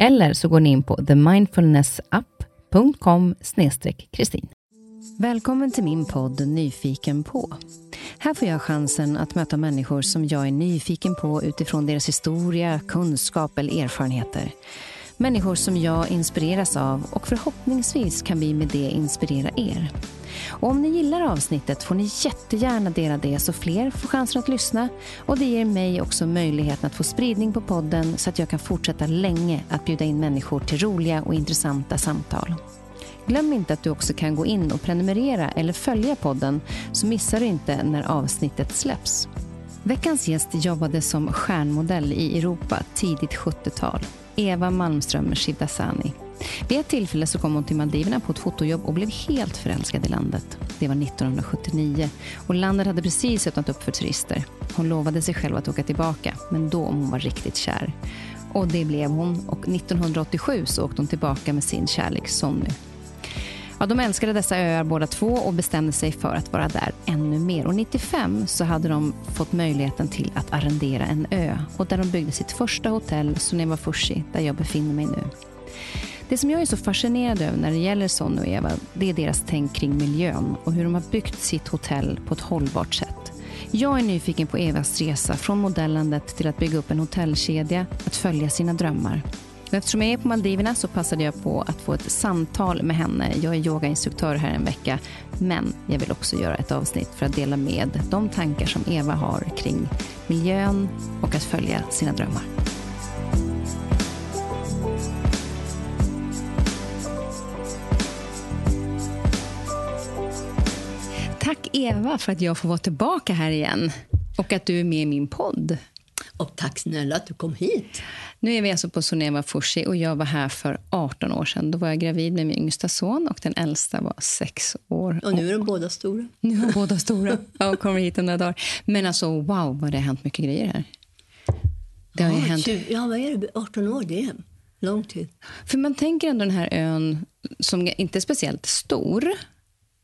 Eller så går ni in på themindfulnessapp.com kristin. Välkommen till min podd Nyfiken på. Här får jag chansen att möta människor som jag är nyfiken på utifrån deras historia, kunskap eller erfarenheter. Människor som jag inspireras av och förhoppningsvis kan vi med det inspirera er. Och om ni gillar avsnittet får ni jättegärna dela det så fler får chansen att lyssna. Och det ger mig också möjligheten att få spridning på podden så att jag kan fortsätta länge att bjuda in människor till roliga och intressanta samtal. Glöm inte att du också kan gå in och prenumerera eller följa podden så missar du inte när avsnittet släpps. Veckans gäst jobbade som stjärnmodell i Europa tidigt 70-tal. Eva Malmström Shivdasani. Vid ett tillfälle så kom hon till Maldiverna på ett fotojobb och blev helt förälskad i landet. Det var 1979 och landet hade precis öppnat upp för turister. Hon lovade sig själv att åka tillbaka, men då om hon var riktigt kär. Och det blev hon och 1987 så åkte hon tillbaka med sin kärlek Sonny. Ja, de älskade dessa öar båda två och bestämde sig för att vara där ännu mer. Och 95 så hade de fått möjligheten till att arrendera en ö och där de byggde sitt första hotell, Soneva Fushi, där jag befinner mig nu. Det som jag är så fascinerad över när det gäller Sonny och Eva, det är deras tänk kring miljön och hur de har byggt sitt hotell på ett hållbart sätt. Jag är nyfiken på Evas resa från modellandet till att bygga upp en hotellkedja, att följa sina drömmar. Och eftersom jag är på Maldiverna så passade jag på att få ett samtal med henne. Jag är yogainstruktör här en vecka, men jag vill också göra ett avsnitt för att dela med de tankar som Eva har kring miljön och att följa sina drömmar. Eva för att jag får vara tillbaka här igen och att du är med i min podd. Och tack snälla att du kom hit. Nu är vi alltså på Soneva Fushi och jag var här för 18 år sedan. Då var jag gravid med min yngsta son och den äldsta var sex år. Och nu är de båda stora. Nu är båda stora och kommer hit om några dagar. Men alltså wow vad det har hänt mycket grejer här. Det har ja, hänt... 20, ja, vad är det? 18 år, det är lång tid. För man tänker ändå den här ön som inte är speciellt stor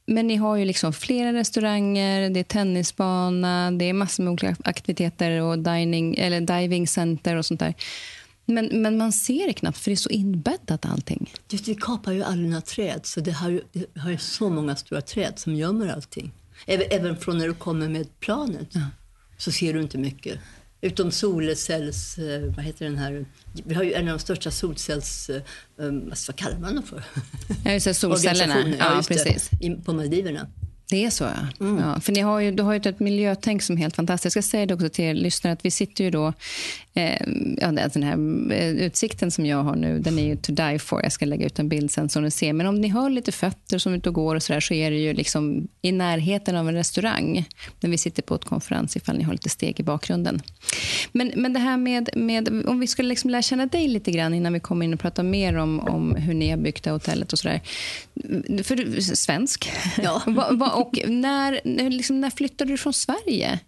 men ni har ju liksom flera restauranger, det är tennisbana, det är massor med olika aktiviteter och dining, eller diving center och sånt där. Men, men man ser det knappt, för det är så inbäddat allting. Vi kapar ju aldrig några träd, så det har, ju, det har ju så många stora träd som gömmer allting. Även, även från när du kommer med planet ja. så ser du inte mycket. Utom solcells... Eh, vad heter den här? Vi har ju en av de största solcells... Eh, um, vad kallar man dem för? Ja, just det, solcellerna. Ja, precis. Det, på Maldiverna. Det är så, ja. Mm. ja för ni har ju, du har ju ett miljötänk som är helt fantastiskt. Jag ska säga det också till er lyssnare att vi sitter ju då... Eh, ja, den här eh, utsikten som jag har nu, den är ju to die for. Jag ska lägga ut en bild sen så ni ser. Men om ni har lite fötter som är ute och går och så där, så är det ju liksom i närheten av en restaurang. När vi sitter på ett konferens ifall ni har lite steg i bakgrunden. Men, men det här med, med om vi skulle liksom lära känna dig lite grann innan vi kommer in och pratar mer om, om hur ni har byggt det hotellet och så där. För du svensk. Ja. Och när, liksom, när flyttade du från Sverige?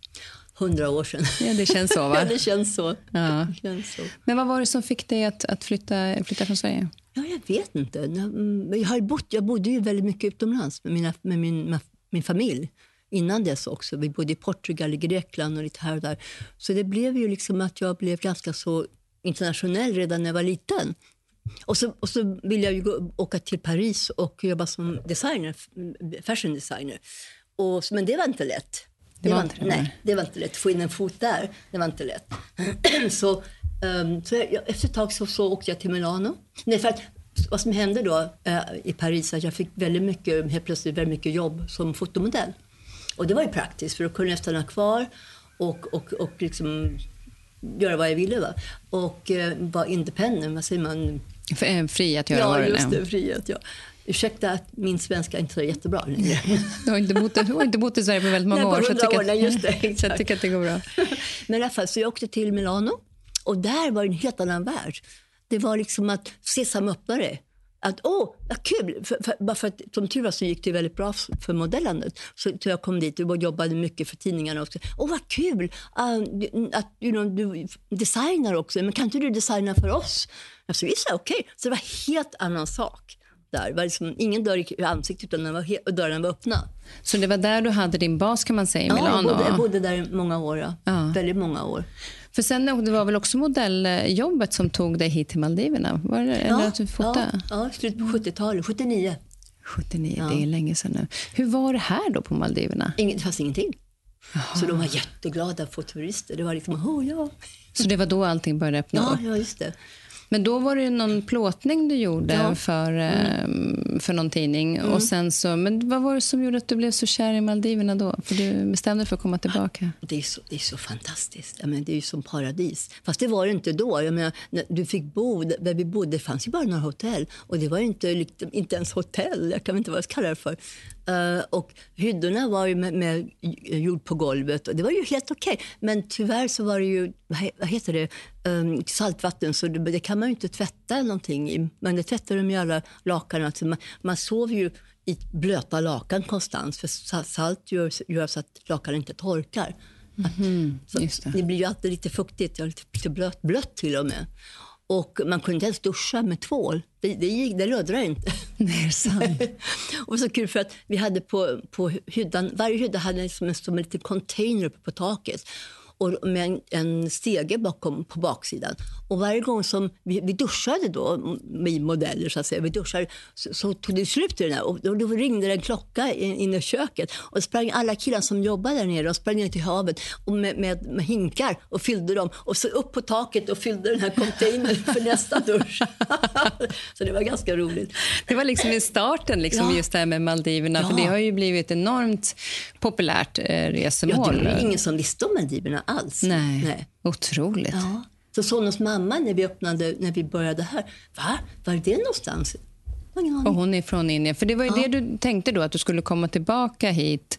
Hundra år sedan. Ja, det känns så, va? ja, det känns så. Ja. Det känns så. Men vad var det som fick dig att, att flytta, flytta från Sverige? Ja, jag vet inte. Mm, jag, har bott, jag bodde ju väldigt mycket utomlands med, mina, med min, min familj. Innan dess också. Vi bodde i Portugal, i Grekland och lite här och där. Så det blev ju liksom att jag blev ganska så internationell redan när jag var liten. Och så, och så ville jag ju gå, åka till Paris och jobba som designer, fashion designer. Och, men det var inte lätt. Det, var, inte det. Nej, det var inte lätt. Få in en fot där, det var inte lätt. så um, så jag, efter ett tag så, så åkte jag till Milano. Nej, för att, vad som hände då uh, i Paris att jag fick väldigt mycket, helt plötsligt väldigt mycket jobb som fotomodell. Och det var ju praktiskt för då kunde jag stanna kvar och, och, och liksom göra vad jag ville. Va? Och uh, vara independent, vad säger man? Eh, fri att göra ja, vad just det, fri att jag. Ursäkta att min svenska inte är jättebra längre. Du har inte bott, har inte bott i Sverige på väldigt många Nej, år. Så jag, tycker år, nej, just det, att, så jag tycker att det går bra. Men i alla fall, så jag åkte till Milano och där var det en helt annan värld. Det var liksom att Sesam öppnade. Att åh, vad kul! För, för, bara för att, som tur var så gick det väldigt bra för modellandet. Så, så jag kom dit och jobbade mycket för tidningarna också. Åh, vad kul! Uh, att you know, du designar också. Men kan inte du designa för oss? Jag sa, visst, okej. Okay. Så det var helt annan sak där. Det var liksom ingen dörr i ansiktet utan den var dörren var öppna. Så det var där du hade din bas kan man säga i ja, Milano? Jag bodde, jag bodde där i många år. Ja. ja. Väldigt många år. För sen, det var väl också modelljobbet som tog dig hit till Maldiverna? Var det, eller ja, att du fotade? ja, ja, slutet på 70-talet, 79. 79, ja. det är länge sedan nu. Hur var det här då på Maldiverna? Ingen, det fanns ingenting. Jaha. Så de var jätteglada att få turister. Det var liksom, oh, ja. Så det var då allting började öppna ja? Ja, just det. Men då var det någon plåtning du gjorde ja. för, mm. Eh, för någon tidning. Mm. Och sen så, men vad var det som gjorde att du blev så kär i Maldiverna då? För du bestämde dig för att komma tillbaka. Det är så, det är så fantastiskt. Jag menar, det är ju som paradis. Fast det var det inte då. Jag menar, du fick bo där vi bodde. Det fanns ju bara några hotell. Och det var inte, liksom, inte ens hotell. Jag kan inte vad jag ska kalla det för. Uh, och hyddorna var ju med, med jord på golvet och det var ju helt okej. Okay. Men tyvärr så var det ju, vad heter det, um, saltvatten så det, det, kan man ju inte tvätta någonting i. Men det tvättar de ju alla lakan. Alltså man, man sover ju i blöta lakan konstant för salt gör, gör så att lakan inte torkar. Mm, det. det. blir ju alltid lite fuktigt, lite, lite blött, blött till och med. Och man kunde inte ens duscha med tvål. Det, det, det löddrade inte. Nej, sant. och så kul för att vi hade på, på hyddan, varje hydda hade som en, som en liten container uppe på taket och med en, en stege bakom på baksidan. Och varje gång som vi, vi duschade då, vi modeller så att säga, vi duschade, så, så tog det slut i den här. Och då, då ringde det en klocka inne i köket och sprang alla killar som jobbade där nere och sprang ner till havet och med, med, med, hinkar och fyllde dem och så upp på taket och fyllde den här containern för nästa dusch. så det var ganska roligt. Det var liksom i starten, liksom, ja. just det här med Maldiverna, ja. för det har ju blivit enormt populärt eh, resemål. Ja, det var ingen som visste om Maldiverna alls. Nej, Nej. otroligt. Ja. Så Sonus mamma när vi öppnade, när vi började här, va? Var är det någonstans? Och hon är från Indien. För det var ju ja. det du tänkte då, att du skulle komma tillbaka hit.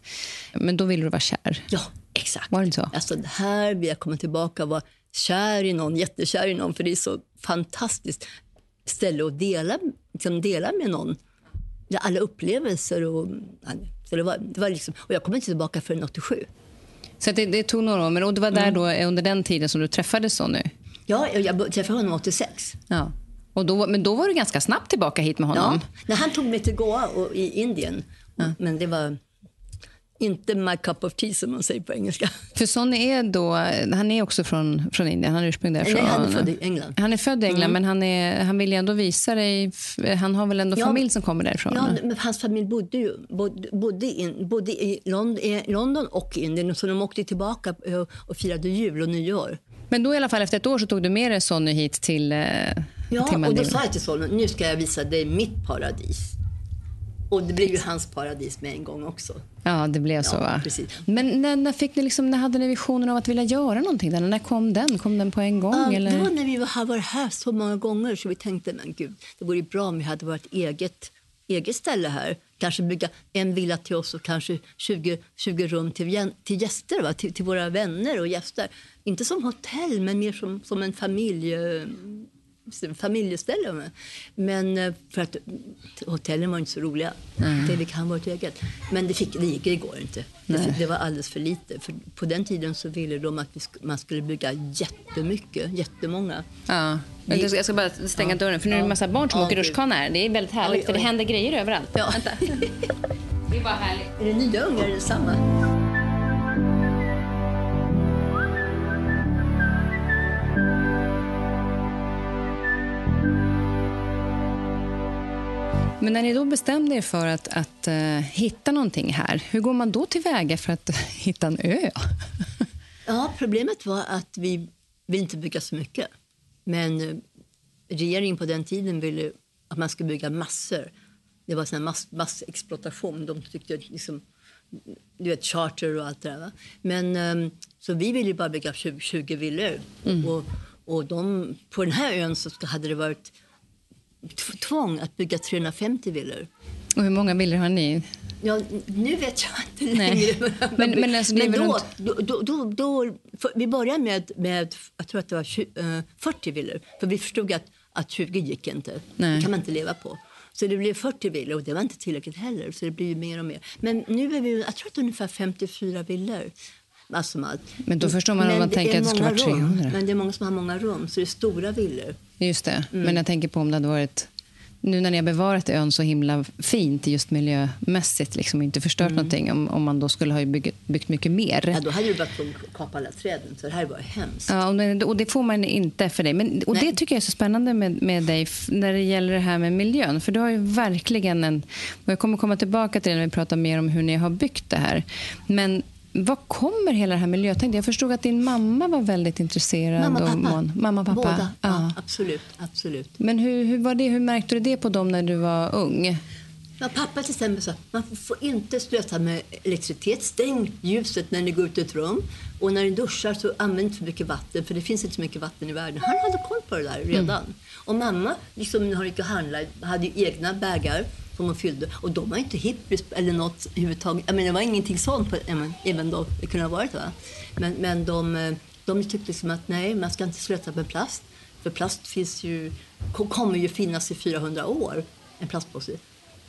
Men då ville du vara kär. Ja, exakt. Var det så? Alltså, här vill jag komma tillbaka och vara kär i någon, jättekär i någon. För det är så fantastiskt ställe att dela, liksom dela med någon. Alla upplevelser och... Så det var, det var liksom, och jag kom inte tillbaka förrän 87. Så det, det, tog några år, men och det var där mm. då, under den tiden som du träffade Sonny? Ja, jag träffade honom 86. Ja. Och då, men då var du ganska snabbt tillbaka hit med honom? Ja, när han tog mig till Goa och, i Indien. Ja. Men det var inte my cup of tea som man säger på engelska. För Sonny är då, han är också från, från Indien, han är ursprung därifrån. Nej, han är född i England. Han är född i England, mm. men han, är, han vill ändå visa dig, han har väl ändå ja, familj som kommer därifrån? Ja, men hans familj bodde, ju, bodde, bodde, in, bodde i London, och Indien, så de åkte tillbaka och firade jul och nyår. Men då i alla fall efter ett år så tog du med dig Sonny hit till, eh, ja, till och då sa jag till Sonny, nu ska jag visa dig mitt paradis. Och det blev ju hans paradis med en gång också. Ja, det blev så va? Precis. Men när, när, fick ni liksom, när hade ni visionen av att vilja göra någonting? Där? När kom den? Kom den på en gång? Ja, eller? Det var när vi har varit här så många gånger så vi tänkte, men gud, det vore bra om vi hade vårt eget, eget ställe här. Kanske bygga en villa till oss och kanske 20, 20 rum till, till gäster, va? Till, till våra vänner och gäster. Inte som hotell, men mer som, som en familj familjeställe. Men eh, för att hotellen var inte så roliga. Mm. Det kan vara ett eget. Men det, fick, det gick, det går inte. Det, det, var alldeles för lite. För på den tiden så ville de att sk man skulle bygga jättemycket, jättemånga. Ja. Vi, jag ska bara stänga ja. dörren för nu är det en massa barn som ja, åker rutschkana här. Det är väldigt härligt oj, oj. för det händer grejer överallt. Ja. Vänta. det är bara härligt. Är det nya ungar eller samma? Men när ni då bestämde er för att, att uh, hitta någonting här, hur går man då tillväga för att hitta en ö? ja, problemet var att vi ville inte bygga så mycket. Men uh, regeringen på den tiden ville att man skulle bygga massor. Det var en mass, massexploatation. De tyckte liksom, du vet, charter och allt det där. Va? Men, um, så vi ville bara bygga 20, 20 villor. Mm. Och, och de, på den här ön så hade det varit tvång att bygga 350 villor. Och hur många villor har ni? Ja, nu vet jag inte längre. Men, men, alltså, men då, då, då, då, då vi började med, med jag tror att det var 20, uh, 40 villor. För vi förstod att, att 20 gick inte. Nej. Det kan man inte leva på. Så det blev 40 villor och det var inte tillräckligt heller. Så det blir mer och mer. Men nu är vi, jag tror att ungefär 54 villor. Alltså men då förstår man om man tänker att det skulle vara 300. Men det är många som har många rum, så det är stora villor. Just det. Mm. Men jag tänker på om det hade varit nu när ni har bevarat ön så himla fint just miljömässigt liksom, inte förstört mm. någonting om, om man då skulle ha byggt, byggt mycket mer. Ja, då hade du bara kapa alla träden, så det här var hemskt. Ja, och det, får man inte för dig. Men, och det tycker jag är så spännande med, med dig när det gäller det här med miljön. För du har ju verkligen en... Och jag kommer komma tillbaka till det när vi pratar mer om hur ni har byggt det här. Men var kommer hela det här miljötänket? Jag förstod att din mamma var väldigt intresserad. Mamma och pappa. Mån. Mamma, pappa. Båda. Ja. ja. absolut, absolut. Men hur, hur, var det? hur märkte du det på dem när du var ung? Ja, pappa till exempel sa man får inte slösa med elektricitet. Stäng ljuset när ni går ut i ett rum. Och när ni duschar så använd inte för mycket vatten för det finns inte så mycket vatten i världen. Han hade koll på det där redan. Mm. Och mamma, liksom när hon gick och handlade, hade egna bägar som hon fyllde. Och de var inte hippies eller något överhuvudtaget. Jag menar, det var ingenting sånt, på, även då det kunde ha varit. Va? Men, men de, de tyckte liksom att nej, man ska inte slösa med plast. För plast finns ju, kommer ju finnas i 400 år, en plastpåse.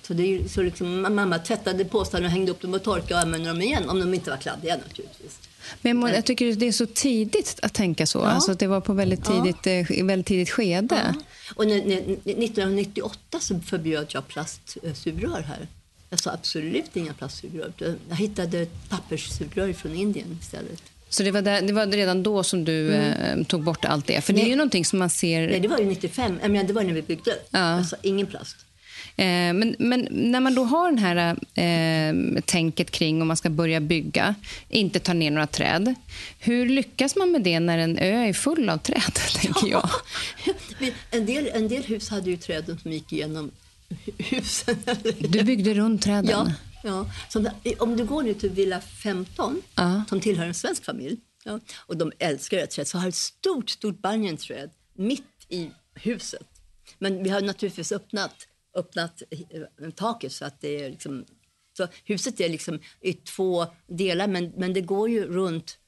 Så, det så liksom, mamma tvättade påsarna och hängde upp dem och torkade och använde dem igen, om de inte var kladdiga naturligtvis. Men jag tycker det är så tidigt att tänka så. Ja. Alltså det var på väldigt tidigt, ja. Eh, väldigt tidigt skede. Ja. Och 1998 så förbjöd jag plastsugrör här. Jag sa absolut inga plastsugrör. Jag hittade ett papperssugrör från Indien istället. Så det var, där, det var redan då som du mm. eh, tog bort allt det? För Nej. det är ju någonting som man ser... Nej, det var ju 95. Jag menar, det var när vi byggde. Ja. Jag sa ingen plast. Eh, men, men, när man då har det här eh, tänket kring om man ska börja bygga, inte ta ner några träd. Hur lyckas man med det när en ö är full av träd? tänker jag. en, del, en del hus hade ju träden som gick igenom husen. Du byggde runt träden? Ja. ja. Så om du går nu till Villa 15, uh. som tillhör en svensk familj, ja, och de älskar ett träd, så har ett stort, stort banjanträd mitt i huset. Men vi har naturligtvis öppnat öppnat eh, taket så att det är liksom, så huset är liksom i två delar men, men det går ju runt,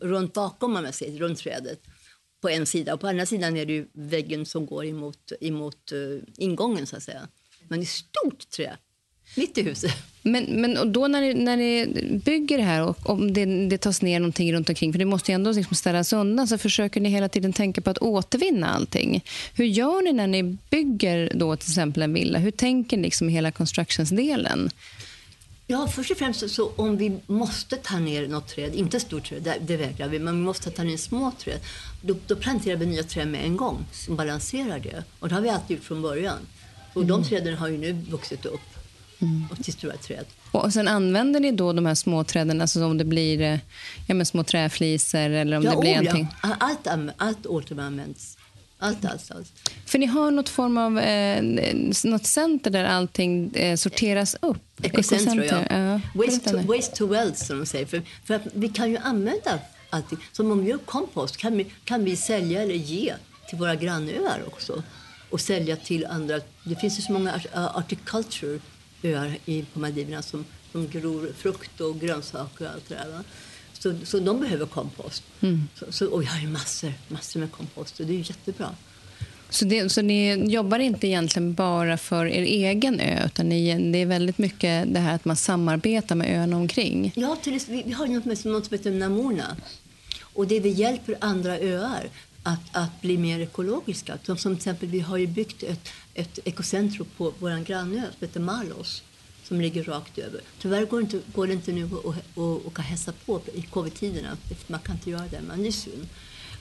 runt bakom man säger, runt trädet. På en sida. Och på andra sidan är det ju väggen som går emot, emot uh, ingången så att säga. Men det är stort trä mitt i huset. Men, men då när ni, när ni bygger det här och om det, det tas ner någonting runt omkring, för det måste ju ändå liksom ställas undan, så försöker ni hela tiden tänka på att återvinna allting. Hur gör ni när ni bygger då till exempel en villa? Hur tänker ni liksom hela constructionsdelen? Ja, först och främst så om vi måste ta ner något träd, inte stort träd, det, vägrar vi, men vi måste ta ner små träd, då, då planterar vi nya träd med en gång som balanserar det. Och det har vi alltid gjort från början. Och mm. de träden har ju nu vuxit upp mm. och till stora träd. Och sen använder ni då de här små träden, alltså om det blir eh, ja, men små träflisor eller om ja, det blir oh, någonting? Ja. Allt, allt återanvänds. Allt, allt, allt. För ni har något form av eh, något center där allting eh, sorteras upp? Ecocentro, ja. ja. Waste, to, waste to wealth, som de säger. För, för vi kan ju använda allting. Som om vi gör kompost kan vi, kan vi sälja eller ge till våra grannöar också. Och sälja till andra. Det finns ju så många articulture öar i, på Maldiverna som, som gror frukt och grönsaker och allt det där. Va? Så, så de behöver kompost. Mm. Så, så, och jag har ju massor, massor med kompost och det är jättebra. Så, det, så ni jobbar inte egentligen bara för er egen ö utan ni, det är väldigt mycket det här att man samarbetar med öarna omkring? Ja, till, vi, vi har något, med, något som heter Namona. Och det vi hjälper andra öar att, att bli mer ekologiska. Som, som till exempel, vi har ju byggt ett, ett ekocentrum på vår grannö som heter Malos som ligger rakt över. Tyvärr går det inte, går det inte nu att åka hälsa på i covid-tiderna. Man kan inte göra det, men det är synd.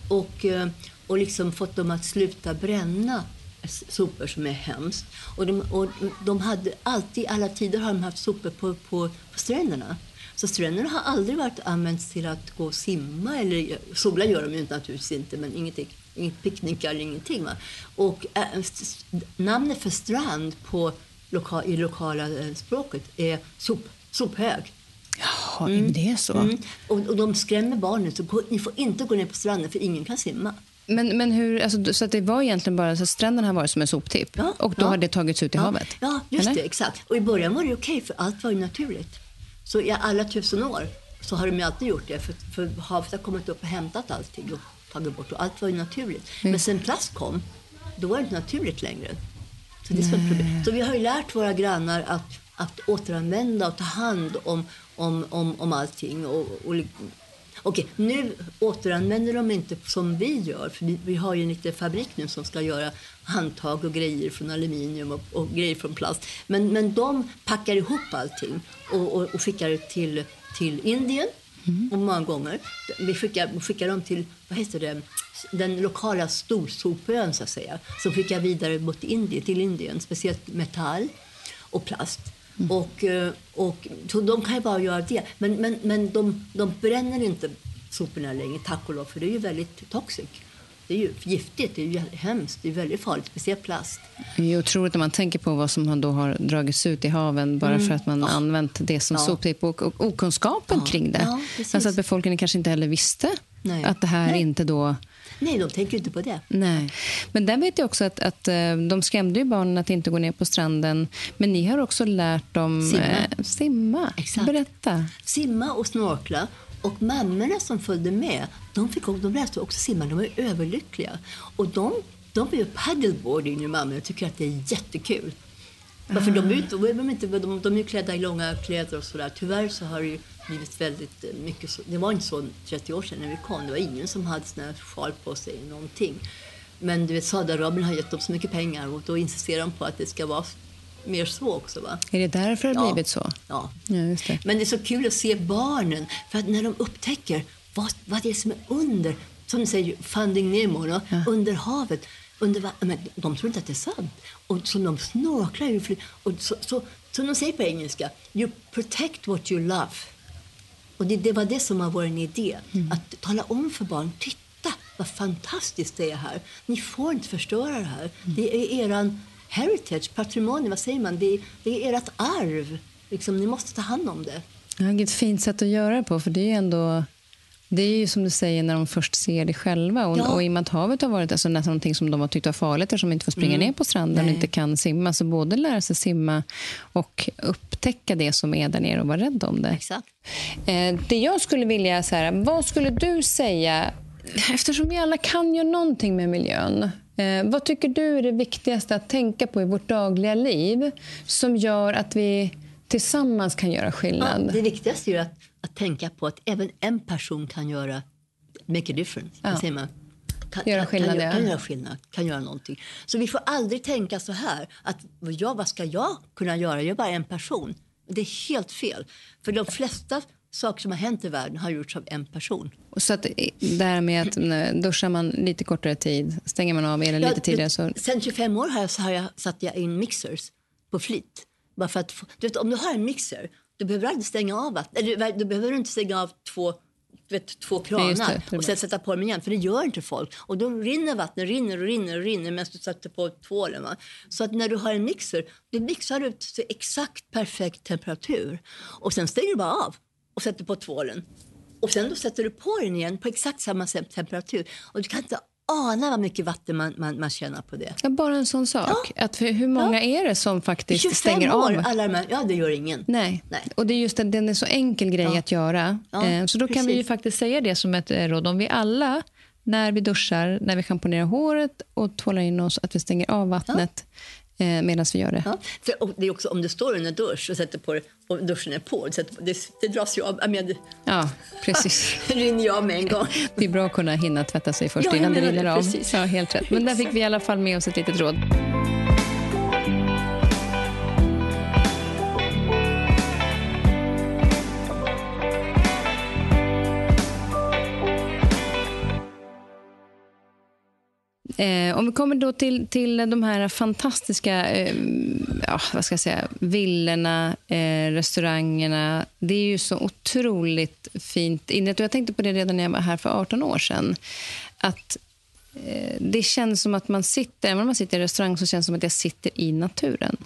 Och, eh, och liksom fått dem att sluta bränna sopor som är hemskt. Och de, och de hade alltid, alla tider har de haft sopor på, på, på stränderna. Så stränderna har aldrig varit använts till att gå och simma. Eller, sola gör de ju naturligtvis inte, men ingenting. Inget picknickar eller ingenting. Va? Och äh, namnet för strand på loka, i lokala äh, språket är sop, sophög. Jaha, mm. det är så? Mm. Och, och de skrämmer barnen. Så gå, ni får inte gå ner på stranden för ingen kan simma. Men, men hur, alltså, så att det var egentligen bara så stränderna har varit som en soptipp ja, och då ja. har det tagits ut i ja, havet? Ja, just Eller? det. Exakt. Och i början var det okej, för allt var ju naturligt. Så i alla tusen år så har de alltid gjort det, för, för havet har kommit upp och hämtat allting och tagit bort och allt var ju naturligt. Mm. Men sen plast kom, då var det inte naturligt längre. Så, det är så, problem. så vi har ju lärt våra grannar att, att återanvända och ta hand om, om, om, om allting och, och Okej, nu återanvänder de inte som vi gör. För vi, vi har ju en liten fabrik nu som ska göra handtag och grejer från aluminium och, och grejer från plast. Men, men de packar ihop allting och, och, och skickar det till, till Indien. Mm. Och många gånger. Vi skickar, skickar dem till vad heter det, den lokala storsopön, så att säga. Som skickar vidare mot Indien, till Indien, speciellt metall och plast. Mm. Och, eh, och, så de kan ju bara göra det. Men, men, men de, de bränner inte soporna längre, tack och lov, för det är ju väldigt toxic. Det är ju giftigt, det är ju hemskt, det är väldigt farligt, speciellt plast. Det är otroligt när man tänker på vad som då har dragits ut i haven bara mm. för att man ja. använt det som ja. soptipp och, och okunskapen ja. kring det. Ja, alltså att befolkningen kanske inte heller visste Nej. att det här Nej. inte då Nej, de tänker inte på det. Nej. Men där vet jag också att, att eh, de skrämde ju barnen att inte gå ner på stranden. Men ni har också lärt dem simma. Eh, simma. Exakt. Berätta. Simma och snorkla. Och mammorna som följde med, de, fick, de lärde också simma. De var överlyckliga. Och de, de är ju paddleboarding nu, mammorna. tycker att det är jättekul. Varför de, är, de, är inte, de, de är klädda i långa kläder och sådär. Tyvärr så har det ju blivit väldigt eh, mycket så. Det var inte så 30 år sedan när vi kom. Det var ingen som hade såna sjal på sig, någonting. Men du vet, Saudiarabien har gett dem så mycket pengar och då insisterar de på att det ska vara mer så också. Va? Är det därför det har blivit så? Ja. ja det. Men det är så kul att se barnen, för att när de upptäcker vad, vad det är som är under, som du säger, Funding Nemo, ja. under havet. Under, men de tror inte att det är sant. Och så de snorklar ju. Och så, så, som de säger på engelska, you protect what you love. Och det, det var det som var vår idé. Mm. Att tala om för barn, titta vad fantastiskt det är här. Ni får inte förstöra det här. Mm. Det är eran heritage, patrimonium, vad säger man? Det, det är ert arv. Liksom, ni måste ta hand om det. Ja, ett fint sätt att göra det på, för det är ändå det är ju som du säger när de först ser det själva. Och, ja. och i och med att havet har varit alltså, nästan någonting som de har tyckt var farligt eftersom de inte får springa mm. ner på stranden Nej. och inte kan simma. Så både lära sig simma och upptäcka det som är där nere och vara rädd om det. Exakt. Eh, det jag skulle vilja, så här, vad skulle du säga, eftersom vi alla kan göra någonting med miljön, eh, vad tycker du är det viktigaste att tänka på i vårt dagliga liv som gör att vi tillsammans kan göra skillnad? Ja, det viktigaste är att att tänka på att även en person kan göra make a difference. Ja. Säger man? Kan, göra skillnad, kan, kan, kan, göra skillnad, kan göra någonting. Så vi får aldrig tänka så här att ja, vad ska jag kunna göra? Jag är bara en person. Det är helt fel. För de flesta saker som har hänt i världen har gjorts av en person. Och så att det här med att eh, duschar man lite kortare tid, stänger man av elen ja, lite tidigare så... Sen 25 år har jag, så har jag satt jag in mixers på flit. Bara för att, du vet, om du har en mixer du behöver aldrig stänga av vattnet. Du, du behöver inte stänga av två vet, två kranar det, och sen sätta på dem igen. För det gör inte folk. Och då rinner vattnet rinner och rinner och rinner medan du sätter på tvålen. Va? Så att när du har en mixer, du mixar ut till exakt perfekt temperatur. Och sen stänger du bara av och sätter på tvålen. Och sen då sätter du på den igen på exakt samma temperatur. Och du kan inte ana vad mycket vatten man, man, man tjänar på det. Ja, bara en sån sak. Ja. Att hur många ja. är det som faktiskt stänger år, av? Alla de ja, det gör ingen. Nej. Nej. Och det är just att den är så enkel grej att göra. Eh, så då Precis. kan vi ju faktiskt säga det som ett eh, råd. Om vi alla, när vi duschar, när vi schamponerar håret och tvålar in oss, att vi stänger av vattnet eh, medan vi gör det. Ja, för, det är också om du står under dusch och sätter på det, och duschen är på, det, det, det dras ju av. Med, ja, precis. det rinner jag med en gång. Det är bra att kunna hinna tvätta sig först ja, innan det rinner av. Precis. Ja, helt rätt. Men där fick vi i alla fall med oss ett litet råd. Eh, om vi kommer då till, till de här fantastiska eh, ja, vad ska jag säga, villorna, eh, restaurangerna. Det är ju så otroligt fint inrett. Jag tänkte på det redan när jag var här för 18 år sedan. Att eh, det känns som att man sitter, även om man sitter i restaurang så känns det som att jag sitter i naturen.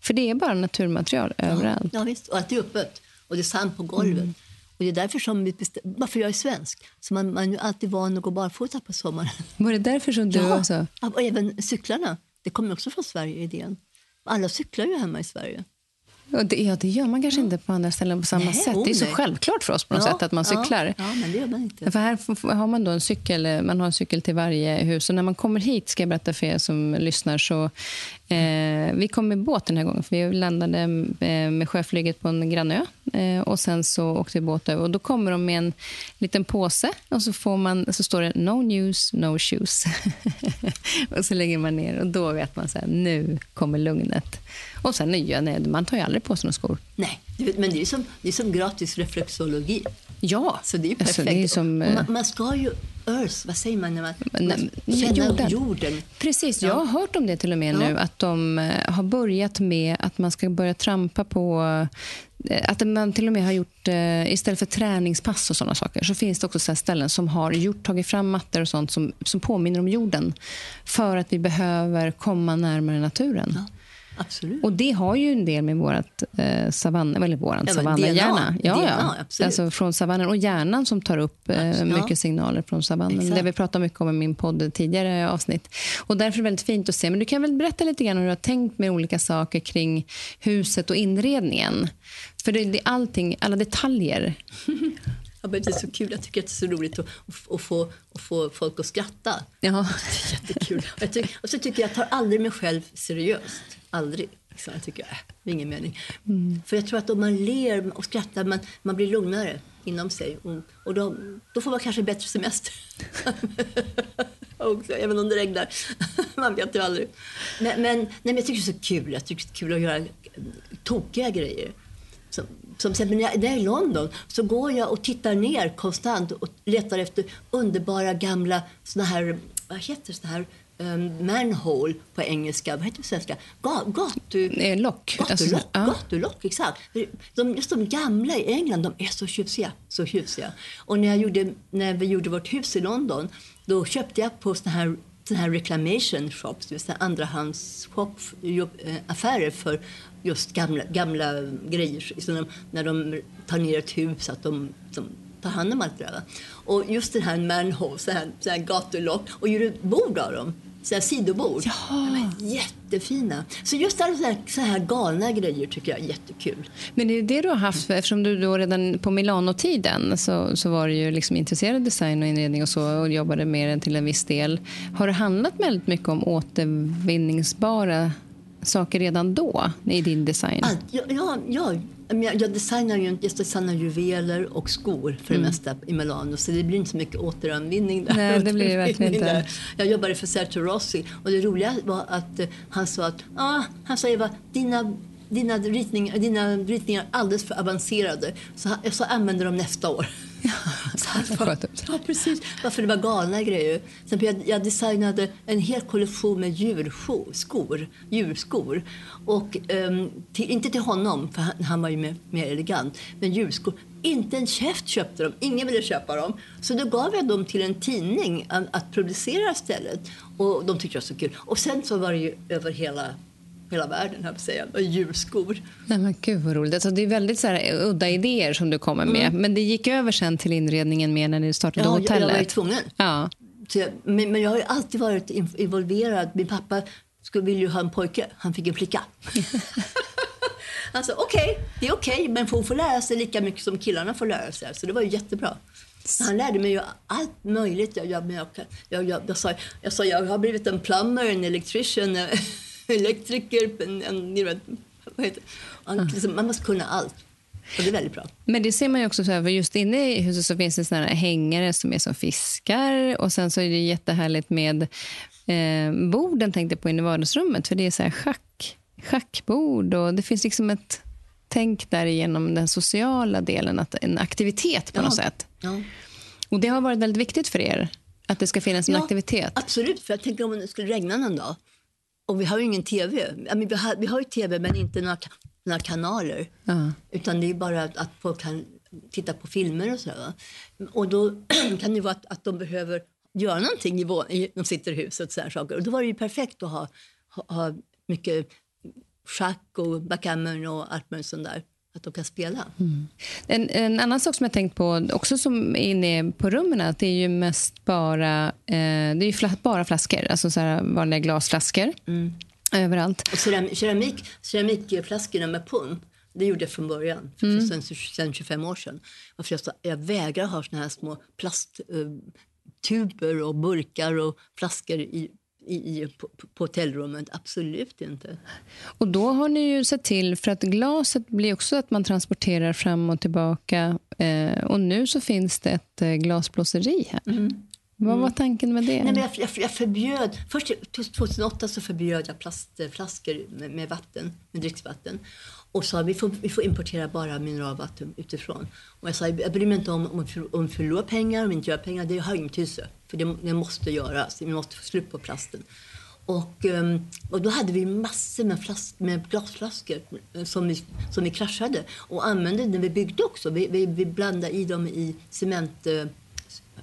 För det är bara naturmaterial Ja, överallt. ja visst. Och att det är öppet. Och det är sand på golvet. Mm. Och det är därför som vi Varför jag är svensk. Så man, man är alltid van att gå barfota på sommaren. Var det därför som du Ja, också... och även cyklarna. Det kommer också från Sverige, idén. Alla cyklar ju hemma i Sverige. Och det, ja, det gör man kanske inte på andra ställen på samma Nej, sätt. oh, Det är så nej. självklart för oss på något Ja, sätt att man ja, cyklar. Ja, men det gör man inte. För här har man då en cykel, eh, man har en cykel till varje hus. Och när man kommer hit, ska jag berätta för er som lyssnar, så eh, vi kom med båt den här gången. För vi landade eh, med sjöflyget på en grannö. Eh, och sen så åkte vi båt över. Och då kommer de med en liten påse och så, får man, så står det no news, no shoes. och så lägger man ner och då vet man så här, nu kommer lugnet. Och sen ju, nej, man tar ju aldrig på sig några skor. Nej, men det är som, det är som gratis reflexologi. Ja, Så det är ju alltså, perfekt. det är som, Och eh, man, man ska ju earth, vad säger man när man, man nej, känner jorden. jorden. Precis, jag har hört om det till och med Ja. nu. Att de eh, har börjat med att man ska börja trampa på... eh, Att man till och med har gjort, eh, istället för träningspass och sådana saker, så finns det också så ställen som har gjort, tagit fram mattor och sånt som, som påminner om jorden. För att vi behöver komma närmare naturen. Ja, absolut. Och det har ju en del med vårt eh, savann, eller våran Ja. DNA, Ja, DNA, ja. Alltså från savannen. Och hjärnan som tar upp eh, mycket signaler från savannen. Exakt. Det vi pratat mycket om i min podd tidigare avsnitt. Och därför är det väldigt fint att se. Men du kan väl berätta lite grann hur du har tänkt med olika saker kring huset och inredningen. För det, det är allting, alla detaljer. Ja, men det är så kul. Jag tycker att det är så roligt att, att, att, få, att få folk att skratta. Ja. Det är jättekul. Och, jag tyck, och så tycker jag att jag tar aldrig mig själv seriöst. Aldrig. Så jag tycker, äh, det är ingen mening. Mm. För jag tror att om man ler och skrattar, man, man blir lugnare inom sig. Och, och då, då får man kanske bättre semester. Också, även om det regnar. man vet ju aldrig. Men, men, nej, men jag tycker det är så kul. Jag tycker det är kul att göra tokiga grejer. Som, som sen, exempel när jag, när jag är i London så går jag och tittar ner konstant och letar efter underbara gamla såna här, vad heter såna här, um, manhole på engelska, vad heter det på svenska? Ga, gatu... Eh, Lock. Gatulock, Alltså, ja. gatulock, exakt. De, just de gamla i England, de är så tjusiga. Så tjusiga. Och när, jag gjorde, när vi gjorde vårt hus i London, då köpte jag på såna här såna här reclamation shops, säga andrahandsaffärer för just gamla, gamla grejer. Så när, de, när de tar ner ett hus, att de, de tar hand om allt det där. Och just den här manhole, så här, så här gatulock, och gjorde bord av dem. Så här sidobord. Är jättefina. Så just alla så här, så här galna grejer tycker jag är jättekul. Men det är det du har haft, eftersom du då redan på Milano-tiden så, så var du ju liksom intresserad av design och inredning och så och jobbade med det till en viss del. Har det handlat väldigt mycket om återvinningsbara saker redan då i din design? Allt, ja, ja, ja, men jag, jag designar ju jag designar juveler och skor för det mesta i Milano så det blir inte så mycket återanvinning där. Mm. Nej, det blir det verkligen inte. där. Jag jobbade för Sergio Rossi och det roliga var att eh, han sa att ah, han sa Eva, dina dina ritningar, dina ritningar är alldeles för avancerade. Så, så använder de nästa år. ja, precis. Varför det var galna grejer. Sen jag, jag designade en hel kollektion med djurskor. Djurskor. Och, um, till, inte till honom, för han, han var ju mer, mer elegant. Men djurskor. Inte en käft köpte de. Ingen ville köpa dem. Så då gav jag dem till en tidning att, att publicera istället. Och de tyckte jag var så kul. Och sen så var det ju över hela, hela världen, här säga. Och djurskor. Nej, men gud vad roligt. Alltså, det är väldigt så här, udda idéer som du kommer med. Men det gick över sen till inredningen mer när du startade Ja, jag, jag var ju hotellet. tvungen. Ja. Jag, men, men jag har alltid varit in- involverad. Min pappa skulle ville ju ha en pojke. Han fick en flicka. alltså okej, det är okej, men hon får lära sig lika mycket som killarna får lära sig. Så det var ju jättebra. Han lärde mig ju allt möjligt. Jag, jag, jag, jag, jag, jag, sa, jag sa jag har blivit en plumber, en electrician, elektriker, en, en, vad heter? Han, liksom, Man måste kunna allt. Och det är väldigt bra. Men det ser man ju också så här, just inne i huset så finns det såna hängare som är som fiskar och sen så är det jättehärligt med eh, borden tänkte jag på inne i vardagsrummet för det är så här schack, schackbord och det finns liksom ett tänk där genom den sociala delen, att en aktivitet på Ja. något sätt. Ja. Och det har varit väldigt viktigt för er. Att det ska finnas en aktivitet? Absolut, för jag tänker om det skulle regna någon dag och vi har ju ingen tv. I mean, vi, har, vi har ju tv men inte några, några kanaler. Ja. Utan det är bara att, att folk kan titta på filmer och sådär. Och då kan det vara att, att de behöver göra någonting i, i de sitter i huset och sådär saker. Och då var det ju perfekt att ha, ha, ha mycket schack och backgammon och allt möjligt sånt där. Att de kan spela. En, en annan sak som jag tänkt på, också som är inne på rummen, att det är ju mest bara, eh, det är ju fla, bara flaskor. Alltså så här vanliga glasflaskor överallt. Och keram, keramik, keramikflaskorna med pump, det gjorde jag från början, för sen, sen 25 år sedan. Jag, jag vägrar ha såna här små plasttuber tuber och burkar och flaskor i, i, i, på, på hotellrummet. Absolut inte. Och då har ni ju sett till, för att glaset blir också att man transporterar fram och tillbaka. Eh, och nu så finns det ett eh, glasblåseri här. Vad var tanken med det? Nej, men jag, jag, jag förbjöd, först 2008 så förbjöd jag plastflaskor med, med vatten, med dricksvatten. Och sa vi får, vi får importera bara mineralvatten utifrån. Och jag sa jag bryr mig inte om om vi förlorar pengar, om vi inte gör pengar. Det har ingen betydelse. För det, det måste göras. Vi måste få slut på plasten. Och, ehm, och då hade vi massor med, flask, med glasflaskor eh, som vi, som vi kraschade och använde när vi byggde också. Vi, vi, vi blandade i dem i cement, eh,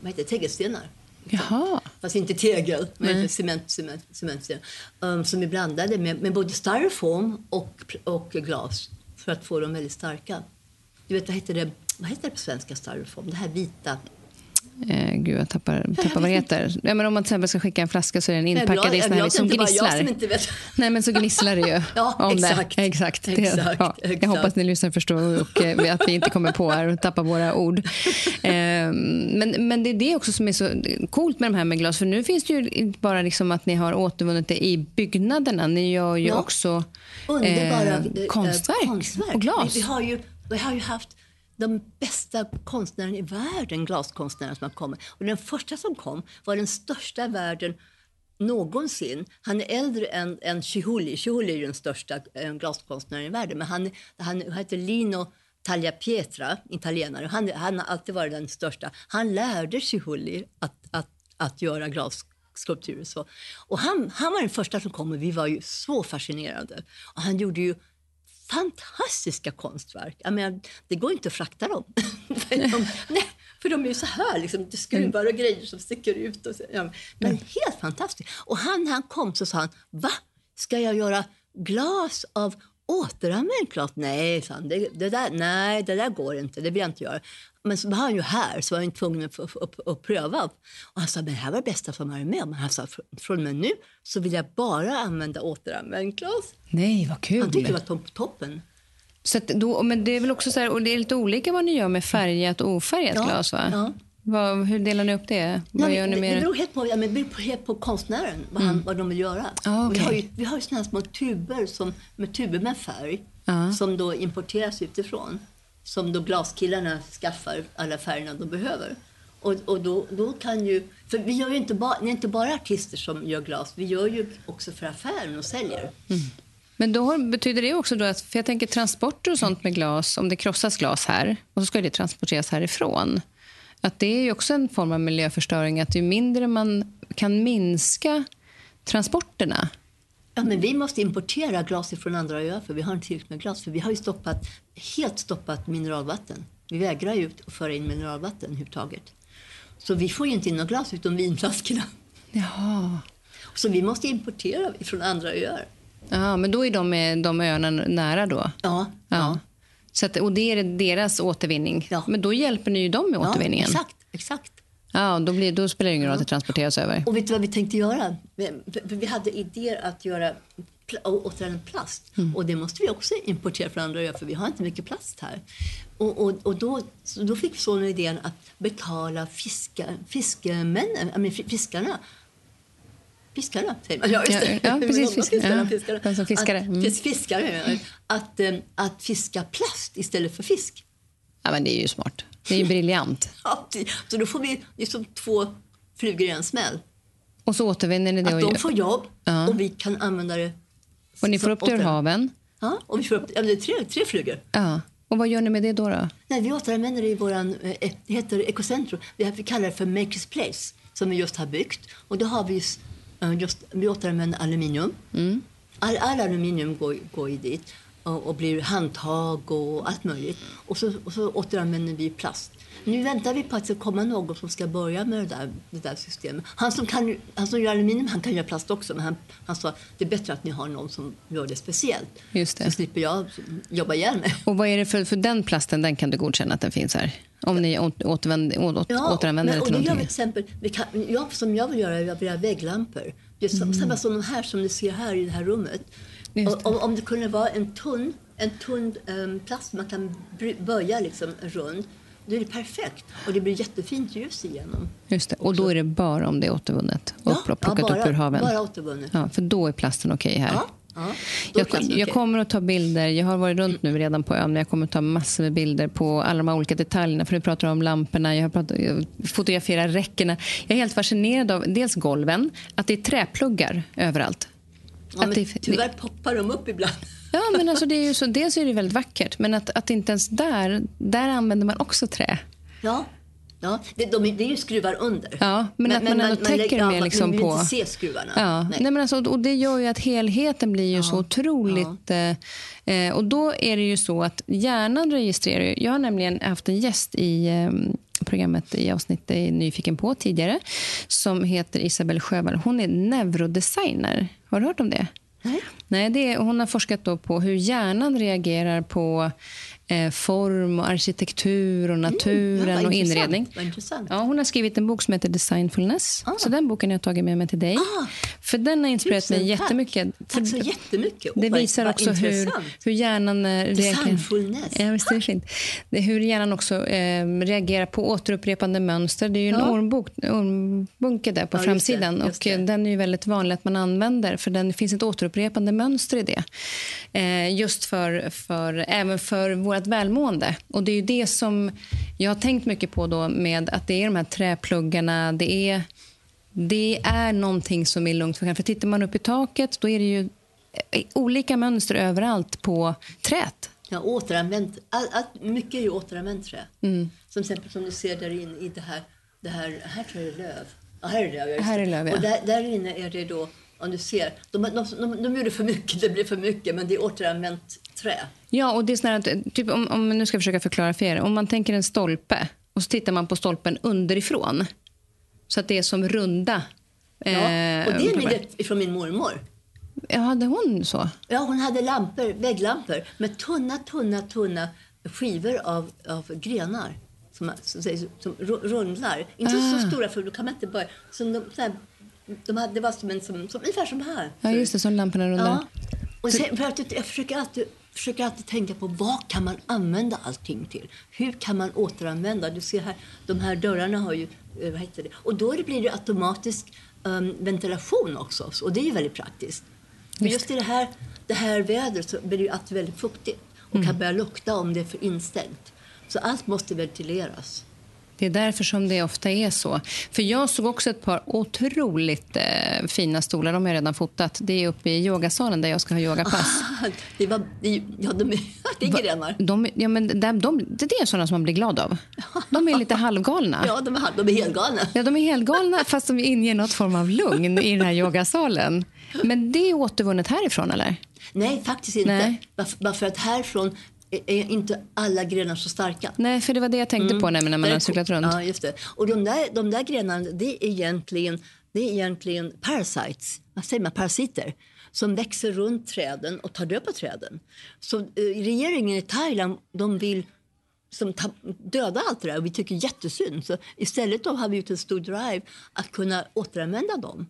vad heter det, tegelstenar. Jaha. Fast inte tegel, men cement, cement, cementsten. Um, som vi blandade med, med både styrofoam och, och glas för att få dem väldigt starka. Du vet, vad heter det, vad heter det på svenska styrofoam? Det här vita. Eh, gud, jag tappar, tappar vad det heter. Ja, men om man till exempel ska skicka en flaska så är den inpackad i sån är här som gnisslar. Nej, men så gnisslar det ju. Ja, om exakt. Det. Exakt. Det, Exakt, ja. Jag hoppas ni lyssnar förstår och eh, att vi inte kommer på här och tappar våra ord. Eh, men, men det är det också som är så coolt med de här med glas. För nu finns det ju inte bara liksom att ni har återvunnit det i byggnaderna. Ni gör ju Ja. också eh, eh, konstverk, konstverk. och glas. Vi, vi, har ju, vi har ju haft de bästa konstnärerna i världen, glaskonstnärerna som har kommit. Och den första som kom var den största i världen någonsin. Han är äldre än, än Chihuly. Chihuly är den största eh, glaskonstnären i världen. Men han, han, heter Lino Tagliapietra, italienare. Han, han har alltid varit den största. Han lärde Chihuly att, att, att göra glasskulpturer. Så. Och han, han var den första som kom och vi var ju så fascinerade. Och han gjorde ju fantastiska konstverk. Jag menar, det går inte att frakta dem. för, de, nej, för de är ju så här, liksom, skruvar och grejer som sticker ut. Och så, ja, men helt fantastiskt. Och han, han kom så sa han, va? Ska jag göra glas av återanvänt glas? Nej, han, det, det, där, nej, det där går inte, det vill jag inte göra. Men så var han ju här, så var han tvungen att, att, att, att pröva. Och han sa, men det här var det bästa som varit med om. Han sa, "Fr- från och med nu så vill jag bara använda återanvänt glas. Nej, vad kul. Han tyckte det var top- toppen. Så då, men det är väl också så här, och det är lite olika vad ni gör med färgat och ofärgat Ja, glas va? ja. Vad, hur delar ni upp det? Vad Nej, gör ni det, det med beror helt på, ja, men det beror helt på konstnären, vad, han, vad de vill göra. Ah, Och Vi har ju, vi har ju såna här små tuber som, med tuber med färg Ja. som då importeras utifrån. Som då glaskillarna skaffar alla färgerna de behöver. Och, och då, då kan ju, för vi gör ju inte det är inte bara artister som gör glas, vi gör ju också för affären och säljer. Men då betyder det också då att, för jag tänker transporter och sånt med glas, om det krossas glas här och så ska det transporteras härifrån. Att det är ju också en form av miljöförstöring, att ju mindre man kan minska transporterna. Ja, men vi måste importera glas från andra öar för vi har inte tillräckligt med glas. För vi har ju stoppat, helt stoppat mineralvatten. Vi vägrar ju att föra in mineralvatten överhuvudtaget. Så vi får ju inte in något glas utom vinflaskorna. Jaha. Så vi måste importera från andra öar. Ja, men då är de, de öarna nära då? Ja, Ja. Så att, och det är deras återvinning. Ja. Men då hjälper ni ju dem med ja återvinningen. exakt. exakt. Ja, då, blir, då spelar det ingen roll att det transporteras över. Och vet du vad vi tänkte göra? Vi, vi- hade idéer att göra återanvänd plast. Och det måste vi också importera från andra öar för vi har inte mycket plast här. Och, och, och då, då fick vi så idén att betala fiska, fiskemännen, mean, fiskarna Fiskarna, säger man. Ja, just det. Ja, precis, De fisk- fiskarna, ja, de som fiskare. Att, Mm. fis- Fiskare, jag. att, eh, att fiska plast istället för fisk. Ja, men det är ju smart. Det är ju briljant. Ja, så då får vi liksom två flugor i en smäll. Och så återvinner ni det. Att de får jobb Ja. och vi kan använda det. och ni får upp det ur haven. Ja, och vi får upp, ja, det är tre, tre flugor. Ja. Och vad gör ni med det då? då? Nej, vi återanvänder det i våran, eh, det heter Ecocentro. Vi, vi kallar det för Makers Place, som vi just har byggt. Och då har vi just, eh, just återanvänder aluminium. Mm. All, all aluminium går, går i dit och, och blir handtag och allt möjligt. Och så, och så återanvänder vi plast. Nu väntar vi på att det ska komma någon som ska börja med det där, det där systemet. Han som, kan, han som gör aluminium han kan göra plast också, men han, han sa det är bättre att ni har någon som gör det speciellt. Just det. Så slipper jag jobba ihjäl mig. Och vad är det för, för den plasten, den kan du godkänna att den finns här? Om ni å- återvänder, å, Ja, återanvänder men, det och till då gör vi någonting? till exempel, vi kan, jag, som jag vill göra, jag vill göra vägglampor. Just som, Samma som de här som du ser här i det här rummet. Mm. Just Och, om, om det kunde vara en tunn, en tunn um, plast man kan böja liksom rund, då är det perfekt. Och det blir jättefint ljus igenom. Just det. Och då är det bara om det är återvunnet och Ja, plockat ja, bara, upp ur haven? Bara återvunnet. Ja, för då är plasten okej här? Ja, ja. Jag, jag kommer att ta bilder. Jag har varit runt nu redan på ön. Jag kommer att ta massor med bilder på alla de här olika detaljerna. För du pratar om lamporna, jag, har pratat, jag fotograferar räckena. Jag är helt fascinerad av dels golven, att det är träpluggar överallt. Ja, att men det- tyvärr poppar de upp ibland. Ja, men alltså det är ju så, dels är det väldigt vackert, men att, att inte ens där, där använder man också trä. Ja, ja. Det, de, det är ju skruvar under. Ja, men, att man ändå täcker ja, mer man- liksom man vill på... inte se skruvarna. Ja, Nej. Nej. men alltså, och det gör ju att helheten blir ju så otroligt... Eh, eh, och då är det ju så att hjärnan registrerar ju... Jag har nämligen haft en gäst i eh, programmet i avsnittet i Nyfiken på tidigare som heter Isabelle Sjövall. Hon är neurodesigner. Har du hört om det? Nej. Nej, det är, hon har forskat då på hur hjärnan reagerar på eh, form, och arkitektur och naturen Mm, Ja, vad och inredning. Intressant. Ja, hon har skrivit en bok som heter Designfulness. Ah. Så den boken har jag tagit med mig till dig. Ah. För den har inspirerat mig Tusen tack. jättemycket. Tack För så jättemycket. Åh, det visar också hur, intressant. hur hjärnan eh, reagerar. Designfulness. Ja, visst är det fint. Det är hur hjärnan också eh, reagerar på återupprepande mönster. Det är ju en Ja. ormbok, ormbunke där på Ja, framsidan. det, och eh, det. Den är ju väldigt vanlig att man använder för den finns ett återupprepande mönster i det. Eh, just för, för, även för vårt välmående. Och det är ju det som jag har tänkt mycket på då med att det är de här träpluggarna, det är det är någonting som är lugnt för För tittar man upp i taket då är det ju eh, olika mönster överallt på träet. Ja, återanvänt. All, allt, mycket är ju återanvänt trä. Mm. Som exempel som du ser där inne i det här, det här, här tror jag är löv. Ja, här är löv. Här är löv, ja. Och där, där inne är det då, om du ser, de, de, de, de gjorde för mycket, det blev för mycket, men det är återanvänt trä. Ja, och det är att, typ, om, om nu ska jag försöka förklara för er. Om man tänker en stolpe och så tittar man på stolpen underifrån. Så att det är som runda. Ja, eh, och det är program. minnet från min mormor. Ja, hade hon så? Ja, hon hade lampor, vägglampor med tunna, tunna, tunna skivor av, av grenar som, som, som, som ru- rundlar. Inte Ah. så stora, för då kan man inte börja... Som de, så här, de hade, det var som en, som, som, ungefär som här. Ja, just det, som lamporna rundar. Ja. Och sen, för att jag försöker alltid, försöker alltid tänka på vad kan man använda allting till? Hur kan man återanvända? Du ser här, de här dörrarna har ju, eh, vad heter det? Och då blir det automatisk um, ventilation också. Och det är ju väldigt praktiskt. För just i det här, det här vädret så blir det ju alltid väldigt fuktigt och kan börja lukta om det är för instängt. Så allt måste ventileras. Det är därför som det ofta är så. För Jag såg också ett par otroligt eh, fina stolar. De har jag redan fotat. Det är uppe i yogasalen där jag ska ha yogapass. Det, var, det, ja, de det är grenar. De, ja, men de, de, det är såna som man blir glad av. De är lite halvgalna. Ja, de är, de är helgalna. Ja, de är helt galna fast de inger något form av lugn i den här yogasalen. Men det är återvunnet härifrån, eller? Nej, faktiskt inte. Nej. Bara för att härifrån är, inte alla grenar så starka. Nej, för det var det jag tänkte på nämligen när man har cyklat runt. Ja, just det. Och de där, de där grenarna, det är egentligen, det är egentligen parasites, vad säger man, parasiter som växer runt träden och tar död på träden. Så eh, regeringen i Thailand, de vill som döda allt det där och vi tycker jättesynd. Så istället då har vi gjort en stor drive att kunna återanvända dem.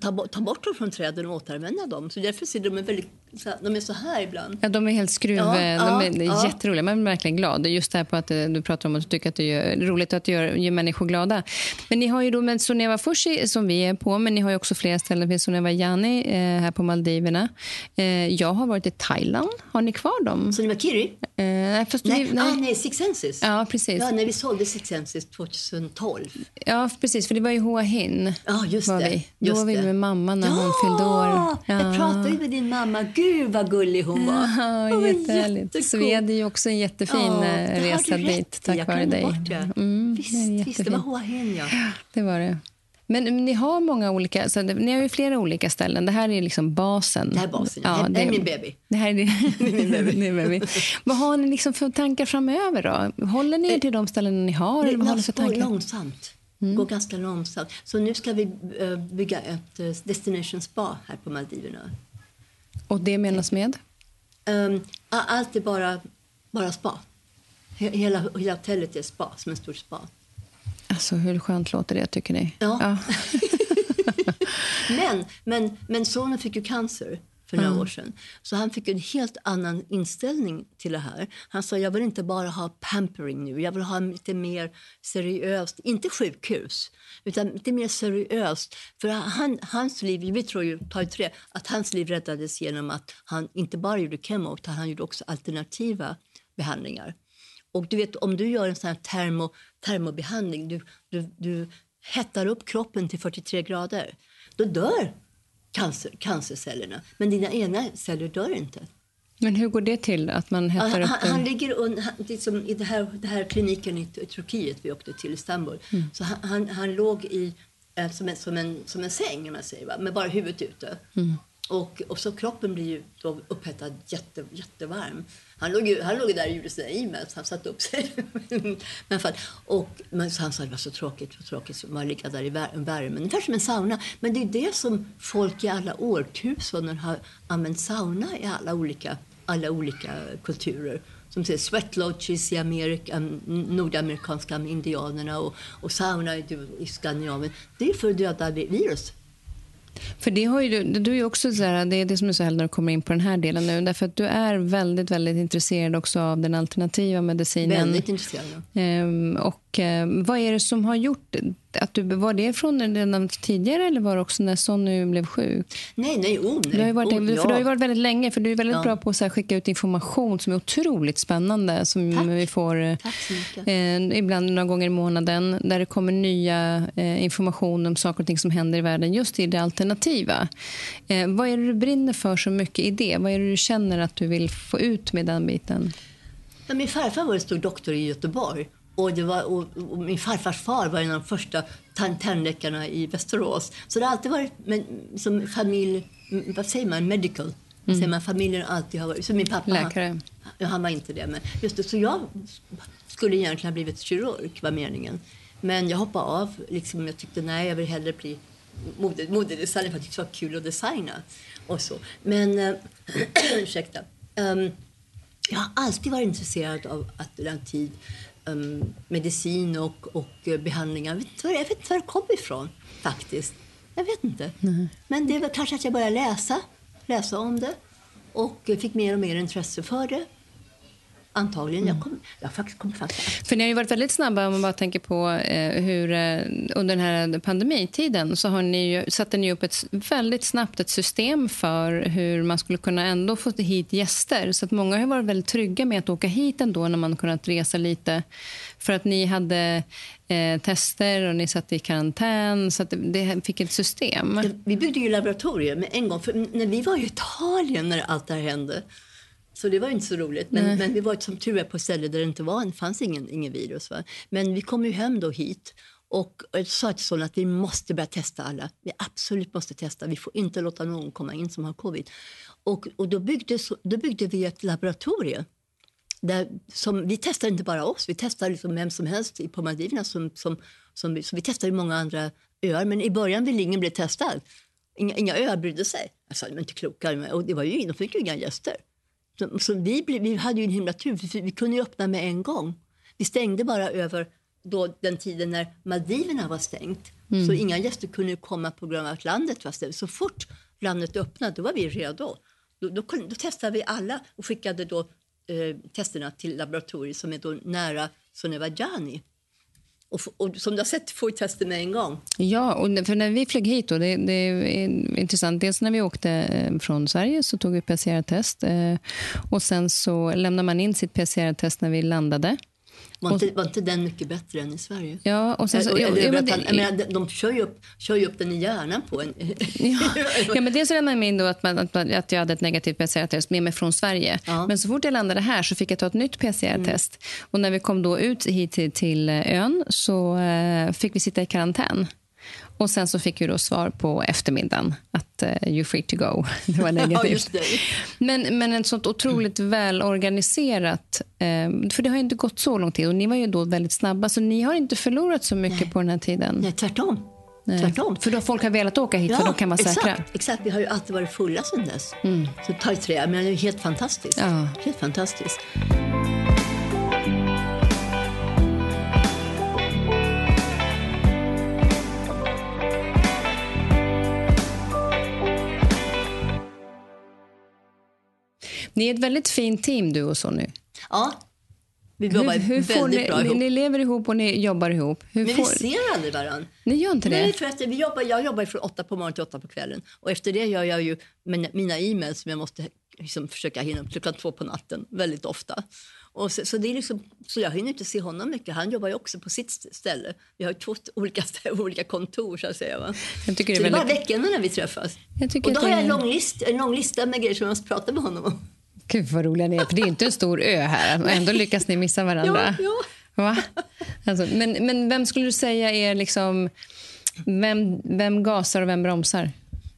Ta, bort- ta bort dem från träden och återanvända dem. Så därför ser de väldigt, så de är så här ibland. Ja, de är helt skruv... Ja, ja, de är ja. jätteroliga. Man blir verkligen glad. Just det här på att eh, du pratar om att du tycker att det är roligt att göra, gör människor glada. Men ni har ju då med Soneva Fushi som vi är på, men ni har ju också flera ställen. Det finns Soneva Jani eh, här på Maldiverna. Eh, jag har varit i Thailand. Har ni kvar dem? Var Kiri? Eh, nej, fast Nej, vi, nej. Ah, nej Six Senses. Ja, precis. Ja, när vi sålde Six Senses 2012. Ja, precis. För det var i Hua Hin. Ja, just var det. Vi. Då Just var vi med mamma när ja, hon fyllde år. Jag pratade ju med din mamma. Gud gud vad gullig hon var. Ja, Hon jättehärligt. vi hade ju också en jättefin Ja, eh, det resa dit tack Jag vare dig. bort det. Mm, Visst, det är visst, det var. Hoa Hin, ja. Det var det. Men ni har många olika, så det- ni har ju flera olika ställen. Det här är liksom basen. Det här är basen. Ja, det är min baby. Det här är din, Min baby. baby. Vad har ni liksom för tankar framöver då? Håller ni er till de ställen ni har? Eller vad Det går tankar? långsamt. Mm. går ganska långsamt. Så nu ska vi eh, bygga ett eh, destination spa här på Maldiverna. Och det menas med? Um, allt är bara, bara spa. He- Hela, hela hotellet är spa, som en stor spa. Alltså hur skönt låter det tycker ni? Ja. Men, men, men sonen fick ju cancer för några år sedan. Så han fick en helt annan inställning till det här. Han sa jag vill inte bara ha pampering nu, jag vill ha lite mer seriöst. Inte sjukhus, utan lite mer seriöst. För han, hans liv, vi tror ju, tar ju tre, att hans liv räddades genom att han inte bara gjorde kemo, utan han gjorde också alternativa behandlingar. Och du vet, om du gör en sån här termo, termobehandling, du, du, du hettar upp kroppen till 43 grader, då dör cancer, cancercellerna. Men dina egna celler dör inte. Men hur går det till? Att man hettar Han, upp han, han ligger un, han, liksom I det här, det här kliniken i, Turkiet vi åkte till, Istanbul, Mm. så han, han, han låg i, eh, som, en, som, en, som en säng, man säger, va? med bara huvudet ute. Mm. Och, och så kroppen blir ju då upphettad, jätte, jättevarm. Han låg, ju, han låg där och gjorde sina e-mails, han satte upp sig. men, för, och, men han sa att det var så tråkigt, så tråkigt så man ligga där i värmen. Ungefär som en sauna. Men det är det som folk i alla årtusenden har använt sauna i alla olika, alla olika kulturer. Som säger sweat lodges i Amerika, nordamerikanska indianerna och, och sauna i, i Skandinavien. Det är för att döda virus. För det har ju du, du är också så här, det är det som är så härligt när du kommer in på den här delen nu, därför att du är väldigt, väldigt intresserad också av den alternativa medicinen. Väldigt intresserad. Ehm, och eh, vad är det som har gjort att du, var det från redan tidigare eller var det också när Sonny blev sjuk? Nej, nej, oh, nej. Du har ju varit, oh, för du har varit väldigt länge, för du är väldigt Ja. bra på att skicka ut information som är otroligt spännande som Tack. vi får eh, eh, ibland några gånger i månaden där det kommer nya eh, information om saker och ting som händer i världen just i det alternativa. Eh, vad är det du brinner för så mycket i det? Vad är det du känner att du vill få ut med den biten? Ja, min farfar var en stor doktor i Göteborg. Och, det var, och, och min farfars far var en av de första tan- tandläkarna i Västerås. Så det har alltid varit men, som familj... Vad säger man? Medical. Vad säger man? Familjen alltid har varit... Så min pappa, Läkare. Han, han var inte det. Men just det, så jag skulle egentligen ha blivit kirurg, var meningen. Men jag hoppade av. Liksom, jag tyckte nej, jag vill hellre bli mode- modedesigner för jag tyckte det var kul att designa. Och så. Men, äh, ursäkta. Ehm, jag har alltid varit intresserad av alternativ um, medicin och, och eh, behandlingar. Jag vet, inte var, jag vet inte var det kom ifrån, faktiskt. Jag vet inte. Men det var kanske att jag började läsa, läsa om det och fick mer och mer intresse för det. Antagligen. Jag, kom, jag faktiskt kom faktiskt... För ni har ju varit väldigt snabba om man bara tänker på eh, hur eh, under den här pandemitiden så har ni ju, satte ni upp ett väldigt snabbt ett system för hur man skulle kunna ändå få hit gäster. Så att många har varit väldigt trygga med att åka hit ändå när man kunnat resa lite. För att ni hade eh, tester och ni satt i karantän så att det, det fick ett system. Vi byggde ju med en gång. För när vi var i Italien när allt det här hände. Så det var inte så roligt. Men, men vi var som tur är på ställen där det inte var, fanns ingen, ingen virus. Va? Men vi kom ju hem då hit och sa till sonen att vi måste börja testa alla. Vi absolut måste testa. Vi får inte låta någon komma in som har covid. Och, och då, byggde, då byggde vi ett laboratorium. Där, som, vi testade inte bara oss, vi testade liksom vem som helst på Maldiverna. Som, som, som, vi- så vi testade många andra öar, men i början ville ingen bli testad. Inga, inga öar brydde sig. Jag sa, de är inte kloka. Och det var ju, de fick ju inga gäster. Så, så vi, vi hade ju en himla tur, för vi kunde öppna med en gång. Vi stängde bara över då den tiden när Maldiverna var stängt. Så inga gäster kunde komma på grund av att landet var stängt. Så fort landet öppnade, då var vi redo. Då, då, då testade vi alla och skickade då eh, testerna till laboratoriet som är då nära Sonevadjani. Och, och som du har sett får vi testa med en gång. Ja, och för när vi flög hit, då, det, det är intressant. Dels när vi åkte eh, från Sverige så tog vi PCR-test. Eh, och sen så lämnade man in sitt PCR-test när vi landade. Var inte, var inte den mycket bättre än i Sverige? Ja, och sen så, ja, ja, men det- menar, de, kör, ju upp, kör ju upp den i hjärnan på en. Ja, ja, men dels räknade jag in då att, man, att, man, att jag hade ett negativt PCR-test med mig från Sverige. Ja. Mm. Men så fort jag landade här så fick jag ta ett nytt PCR-test. Och när vi kom då ut hit till, till ön så eh, fick vi sitta i karantän. Och sen så fick vi då svar på eftermiddagen att eh, you're free to go. Det var ja, negativt. Men, men ett sånt otroligt välorganiserat... Eh, för det har ju inte gått så lång tid och ni var ju då väldigt snabba så ni har inte förlorat så mycket på den här tiden. Nej, tvärtom. Nej. tvärtom. För då folk har velat åka hit för då kan vara säkra. exakt, exakt. Vi har ju alltid varit fulla sedan dess. Så ta i trä. Men det är helt fantastiskt. Ja. Helt fantastiskt. Ni är ett väldigt fint team du och Sonny. Ja, vi jobbar Hur, hur får väldigt ni, bra ihop. ni lever ihop och ni jobbar ihop. Hur Men får, vi ser aldrig varandra. Ni gör inte Nej, det? för att vi jobbar, jag jobbar från åtta på morgonen till åtta på kvällen. Och efter det gör jag ju mina, mina e-mails som jag måste liksom försöka hinna upp klockan två på natten väldigt ofta. Och så, så, det är liksom, så jag hinner inte se honom mycket. Han jobbar ju också på sitt ställe. Vi har två olika, stä- olika kontor så att säga. Va? Jag tycker det så är det är bara väldigt... veckorna när vi träffas. Och då har jag en lång, list, en lång lista med grejer som jag måste prata med honom om. Gud vad roliga ni är. För det är inte en stor ö här. Och ändå lyckas ni missa varandra. Ja, Va? Alltså, men, men vem skulle du säga är liksom... Vem, vem gasar och vem bromsar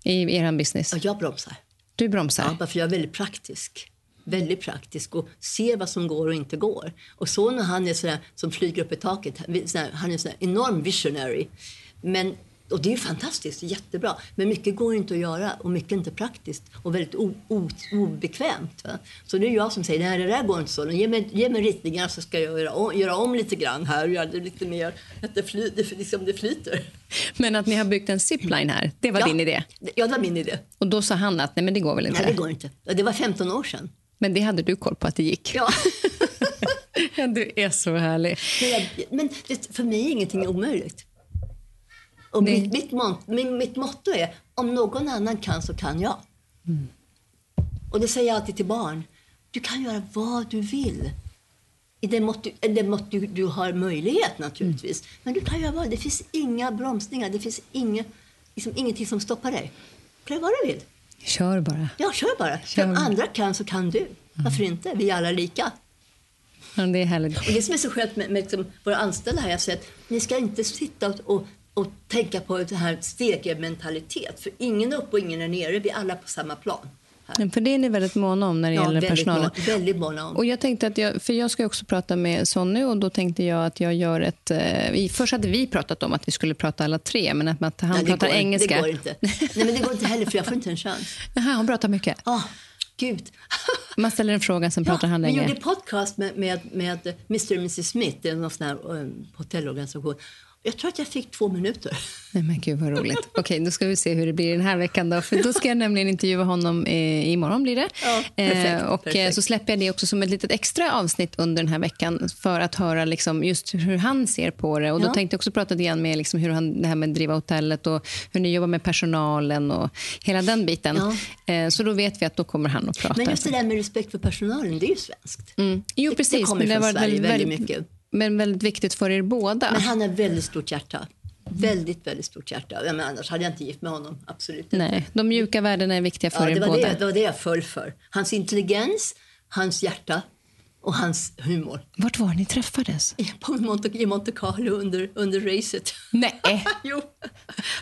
i er business? ja. Jag bromsar. Du bromsar. Ja, för jag är väldigt praktisk. Väldigt praktisk och ser vad som går och inte går. Och så när han är sådär, som flyger upp i taket, han- är sådär enorm visionary. Men, och det är ju fantastiskt, jättebra. Men mycket går inte att göra och mycket inte praktiskt och väldigt obekvämt. Va? Så det är jag som säger, nej det där går inte så. Ge mig, ge mig ritningar så ska jag göra om, göra om lite grann här och göra det lite mer, att det, fly, det, liksom det flyter. Men att ni har byggt en zipline här, det var Ja. din idé. Ja, det var min idé. Och då sa han att nej, men det går väl inte. Nej, det går inte. Det var 15 år sedan. Men det hade du koll på att det gick. Ja. Ja, du är så härlig. Men, jag, men det, för mig är ingenting omöjligt. Och Nej. mitt, mitt, min, mitt motto är om någon annan kan så kan jag. Och det säger jag alltid till barn. Du kan göra vad du vill. I det mått, du, mått du, du har möjlighet naturligtvis. Men du kan göra vad Det finns inga bromsningar. Det finns inga, liksom, ingenting som stoppar dig. Gör vad du vill. Kör bara. Ja, kör bara. Kör. För om andra kan så kan du. Varför inte? Vi är alla lika. Ja, det är härligt. Och det som är så skönt med, med liksom våra anställda här, jag säger att ni ska inte sitta och, och, och tänka på det här stegementalitet. För ingen är uppe och ingen är nere, vi är alla på samma plan. Här. För det är ni väldigt måna om när det gäller väldigt, personalen. måna- väldigt måna om. Och jag tänkte att jag, för jag ska också prata med Sonny och då tänkte jag att jag gör ett... Eh, vi- först hade vi pratat om att vi skulle prata alla tre, men att, att han Nej, pratar går, engelska. Det går inte. Nej, men det går inte heller, för jag får inte en chans. Jaha, han pratar mycket. Ah, Gud. Man ställer en fråga, sen pratar han vi länge. gjorde podcast med, med, med Mr och Mrs Smith, det är någon sån här eh, hotellorganisation. Jag tror att jag fick två minuter. Nej, men gud vad roligt. Okej, då ska vi se hur det blir den här veckan då. För då ska jag nämligen intervjua honom eh, imorgon blir det. Ja, perfekt, eh, och eh, perfekt. så släpper jag det också som ett litet extra avsnitt under den här veckan för att höra liksom just hur han ser på det. Och då Ja. tänkte jag också prata lite med liksom hur han, det här med att driva hotellet och hur ni jobbar med personalen och hela den biten. Eh, så då vet vi att då kommer han att prata. Men just det där med respekt för personalen, det är ju svenskt. mm. Jo, det precis. kommer det har från Sverige väldigt, väldigt mycket. Men väldigt viktigt för er båda. Men han har väldigt stort hjärta. Väldigt, väldigt stort hjärta. Men annars hade jag inte gift med honom. Absolut inte. Nej, de mjuka värdena är viktiga för Ja, er det, var båda. det, det var det jag föll för. Hans intelligens, hans hjärta och hans humor. Vart var ni träffades? I- På Monte, I Monte Carlo under, under racet. Nej. jo,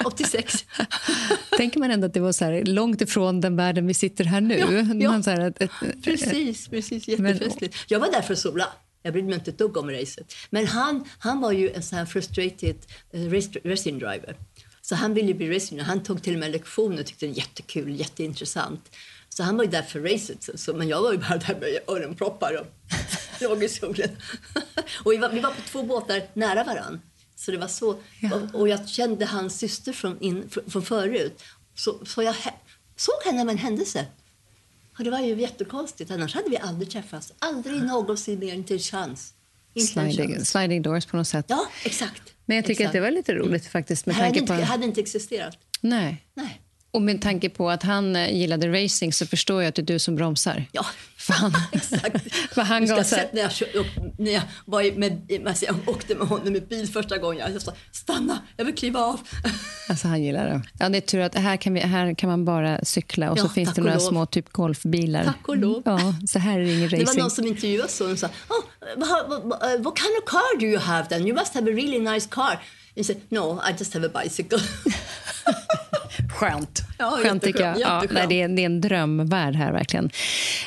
86. Tänker man ändå att det var så här långt ifrån den världen vi sitter här nu. Ja, ja. Här, ett, ett, Precis, precis. Men- Jättefestligt. Jag var där för att sola. Jag brydde mig inte ett dugg om racet. Men han, han var ju en sån här frustrated race, racing driver. Så han ville bli racing. Han tog till och med lektioner och tyckte det var jättekul, jätteintressant. Så han var ju där för racet. Så, men jag var ju bara där med öronproppar och låg i solen. och vi var, vi var på två båtar nära varann. Så det var så. Ja. Och, och jag kände hans syster från, in, från, förut. Så, så jag såg henne med en händelse. Och det var ju jättekonstigt, annars hade vi aldrig träffats. Aldrig någonsin mer, inte en chans. Inte sliding, chans. sliding doors på något sätt. Ja, exakt. Men jag tycker exakt. att det var lite roligt faktiskt. Med det hade tanke inte, på... hade inte existerat. Nej. Nej. Och med tanke på att han eh, gillade racing så förstår jag att det är du som bromsar. Ja, För han, exakt. för han Du ska gasar. se, när, jag, kör upp, när jag, var med, alltså jag åkte med honom i bil första gången, jag sa stanna, jag vill kliva av. Alltså han gillar det. Ja, det är tur att här kan, vi, här kan man bara cykla och så Ja, finns tack det några små typ golfbilar. Tack och lov. Ja, så här är det ingen Det var racing. någon som intervjuade så och sa oh, what, what, what, kind of car do you have then? You must have a really nice car. And said, no, I just have a bicycle. Skönt. Ja, Skönt tycker jag. Ja, nej, det, är, det är en drömvärld här verkligen.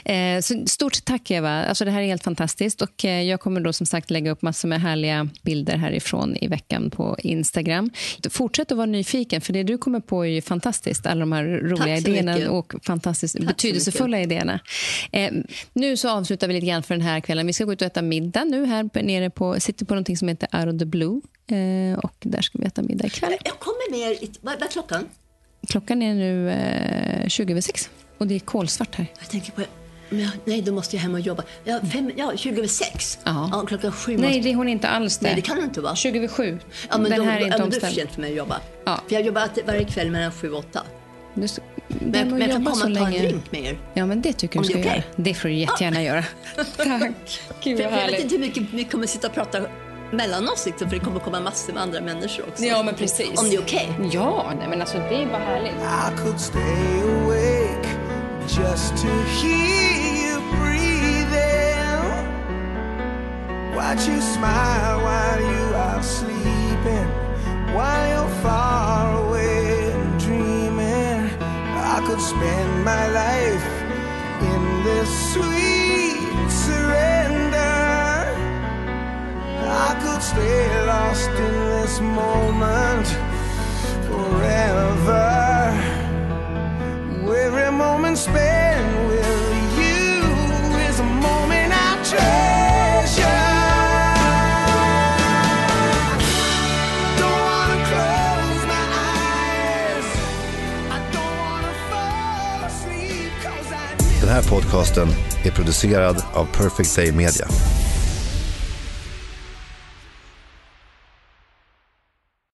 Eh, så stort tack Eva. Alltså, det här är helt fantastiskt. Och, eh, jag kommer då som sagt lägga upp massor med härliga bilder härifrån i veckan på Instagram. Fortsätt att vara nyfiken för det du kommer på är ju fantastiskt. Alla de här roliga Tack idéerna mycket. och fantastiskt så betydelsefulla idéerna. Eh, nu så avslutar vi lite grann för den här kvällen. Vi ska gå ut och äta middag nu här nere på, sitter på någonting som heter Out of the Blue. Eh, och där ska vi äta middag ikväll. jag kommer ner, i, vad är klockan? Klockan är nu eh, 20 över sex och det är kolsvart här. Jag tänker på, jag, nej då måste jag hem och jobba. Ja, fem, ja 20 över sex. Ja. Ja, klockan sju Nej, måste... det är hon inte alls det. Nej, det kan det inte vara. 20 över sju. Ja, men Den då, här är inte ja, men då är det för omställd. sent för mig att jobba. Ja. För jag jobbar varje kväll mellan sju och åtta. Du, s- Men, men jag kan komma och ta en drink med er. Ja, men det tycker Om du ska det okej? göra. Det får du jättegärna göra. Tack. Gud, För vad jag vet inte hur mycket vi kommer sitta och prata mellan oss, liksom, för det kommer komma massor med andra människor också. Ja, men precis. Om det är okej. Ja, nej, men alltså det är bara härligt. I could stay awake just to hear you breathing. Watch you smile while you are sleeping, while you're far away and dreaming. I could spend my life in this sweet I could stay lost in this moment forever. Every moment spent with you is a moment I treasure. Don't wanna close my eyes. I don't wanna fall asleep 'cause I Den här podcasten är producerad av Perfect Day Media.